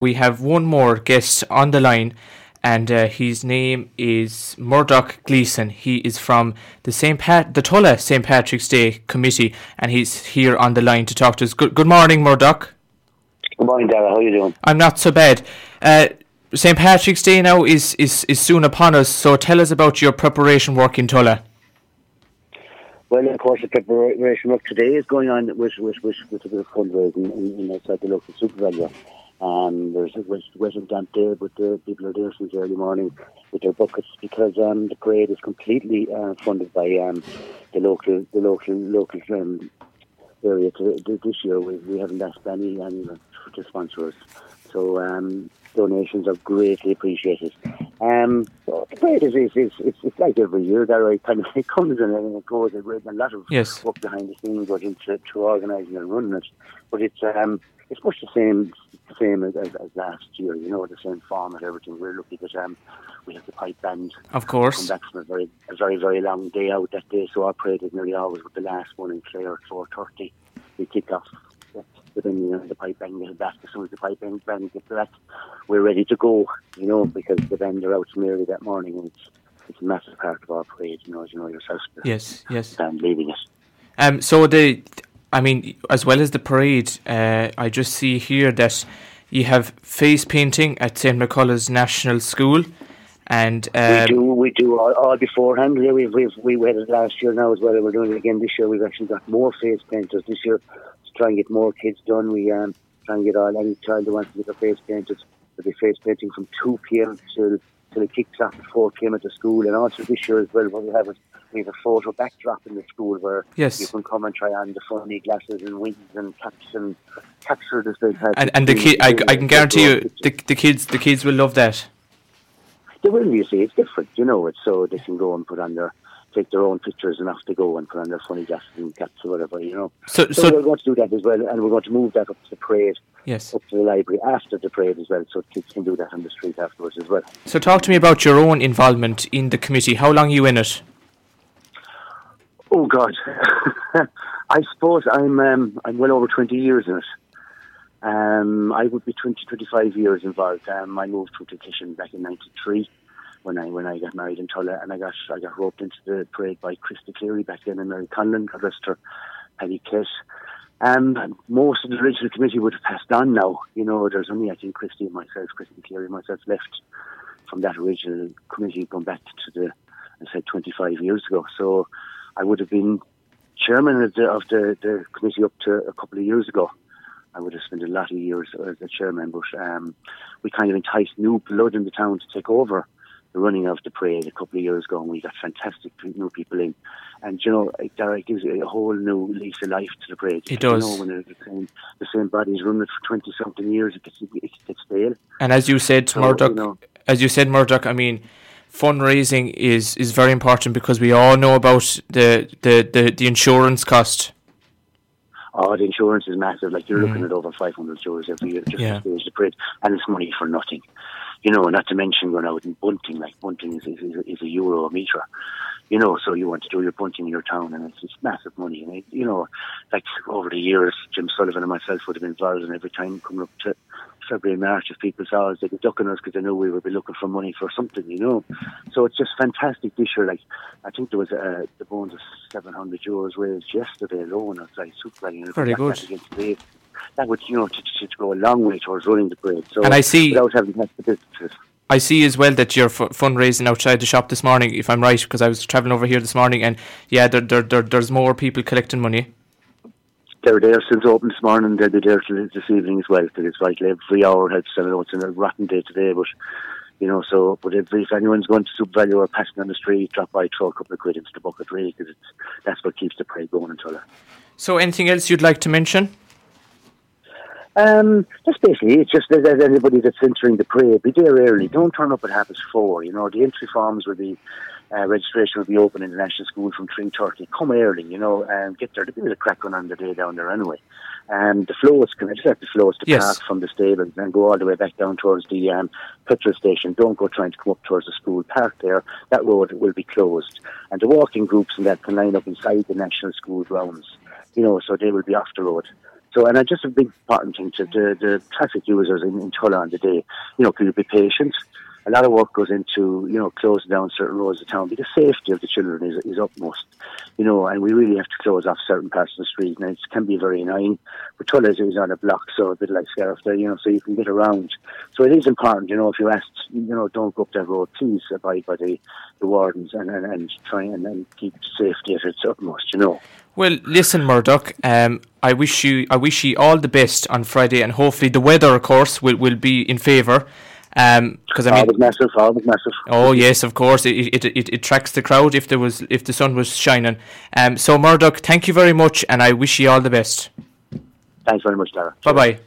We have one more guest on the line, and uh, his name is Murdoch Gleeson. He is from the St. Pat- the Tulla St. Patrick's Day Committee, and he's here on the line to talk to us. Good, good morning, Murdoch. Good morning, Daragh. How are you doing? I'm not so bad. Uh, St. Patrick's Day now is, is, is soon upon us, so tell us about your preparation work in Tulla. Well, of course, the preparation work today is going on with with with, with a bit of fundraising in, in outside the local SuperValu. Um, there's a wet damp day, but the people are there since early morning with their buckets because um, the parade is completely uh, funded by um, the local the local local um, area. To, this year, we, we haven't asked any anyone to sponsor us, so um, donations are greatly appreciated. Um, so the parade is, is, is it's, it's like every year. There, it kind of it comes and it goes. There's a lot of yes. work behind the scenes goes into to organising and running it, but it's um, it's much the same same as, as, as, last year. You know, the same format, everything. We're lucky that um, we have the pipe band. Of course. Come back from a very a very very long day out that day, so our parade is nearly always with the last one in Clare at four thirty. We kick off. But then you know the pipe band gets back as soon as the pipe band gets back, we're ready to go. You know, because the band are out from early that morning, and it's it's a massive part of our parade. You know, as you know yourself. Yes, yes. And leading it. Um. So the I mean, as well as the parade, uh, I just see here that you have face painting at St Mochulla's National School, and um, we do we do all, all beforehand. Yeah, we've, we've we had it last year now as well. We're doing it again this year. We've actually got more face painters this year to try and get more kids done. We um, try and get all any child who wants to get their face painted. There'll be face painting from two p.m. till till it kicks off at four p.m. at the school, and also this year as well. What we have is we have a photo backdrop in the school where yes. you can come and try on the funny glasses and wings and caps and capture the. And and the kid, I, I can guarantee you, the, the kids the kids will love that. They will. You see, it's different. You know, it's so they can go and put on their take their own pictures and have to go and put on their funny glasses and caps or whatever. You know. So, so, so we're going to do that as well, and we're going to move that up to the parade. Yes. Up to the library after the parade as well, so kids can do that on the street afterwards as well. So talk to me about your own involvement in the committee. How long are you in it? Oh God, I suppose I'm um, I'm well over twenty years in it. Um, I would be 20, 25 years involved. Um, I moved to Kitchen back in '93 when I when I got married in Tulla, and I got I got roped into the parade by Christy Cleary back then and Mary Conlon, God Paddy Kiss. Um, most of the original committee would have passed on now. You know, there's only I think Christy and myself, Christy Cleary and myself left from that original committee, going back to the I said 25 years ago. So I would have been chairman of the, of the, the committee up to a couple of years ago. I would have spent a lot of years as a chairman, but um, we kind of enticed new blood in the town to take over the running of the parade a couple of years ago, and we got fantastic new people in. And you know, it, it gives a whole new lease of life to the parade. It does. You know, when the same, the same bodies run it for twenty something years, it gets, it gets stale. And as you said, so, Murdoch, you know, as you said, Murdoch, I mean fundraising is, is very important because we all know about the, the, the, the insurance cost. Oh, the insurance is massive. Like you're mm. looking at over 500 euros every year just yeah. to the parade, and it's money for nothing. You know, not to mention going out and bunting. Like bunting is, is, is a euro a metre. You know, so you want to do your bunting in your town, and it's, it's massive money. And it, you know, like over the years, Jim Sullivan and myself would have been involved in every time coming up to February, March, if people saw us, they'd be ducking us because they knew we would be looking for money for something, you know. So it's just fantastic this year. Like, I think there was uh, the bones of 700 euros raised yesterday alone outside SuperValu. Very good. That, that would, you know, to, to, to, go a long way towards running the parade. So and I see, without having to the businesses. I see as well that you're f- fundraising outside the shop this morning, if I'm right, because I was travelling over here this morning, and yeah, there, there, there, there's more people collecting money they're there since open this morning. They'll be there till this evening as well. Because it's like every hour helps. I know it's a rotten day today, but you know. So, but if, if anyone's going to SuperValu or passing on the street, drop by, throw a couple of quid into the bucket, really, because that's what keeps the parade going until. It. So, anything else you'd like to mention? Um, just basically, it's just that anybody that's entering the parade, be there early. Don't turn up at half past four. You know, the entry forms will be uh, registration will be open in the National School from 3.30. Come early, you know, and get there. There'll be a crack on on the day down there anyway. And the flows, can I just have the flows to yes. park from the stables and go all the way back down towards the um, petrol station. Don't go trying to come up towards the school park there. That road will be closed. And the walking groups and that can line up inside the National School grounds, you know, so they will be off the road. So, and just a big important thing to the, the traffic users in, in Tulla on the day, you know, can you be patient? A lot of work goes into you know closing down certain roads of town because the safety of the children is, is utmost you know and we really have to close off certain parts of the street and it can be very annoying but Tulla is on a block so a bit like Scariff there you know so you can get around so it is important you know if you ask you know don't go up that road please abide by the, the wardens and, and, and try and, and keep safety at its utmost you know well, listen, Murdoch. Um, I wish you, I wish you all the best on Friday, and hopefully the weather, of course, will, will be in favour. Um, because I mean, always massive, massive. Oh yes, of course, it, it it it tracks the crowd if there was if the sun was shining. Um, so Murdoch, thank you very much, and I wish you all the best. Thanks very much, Daragh. Bye bye.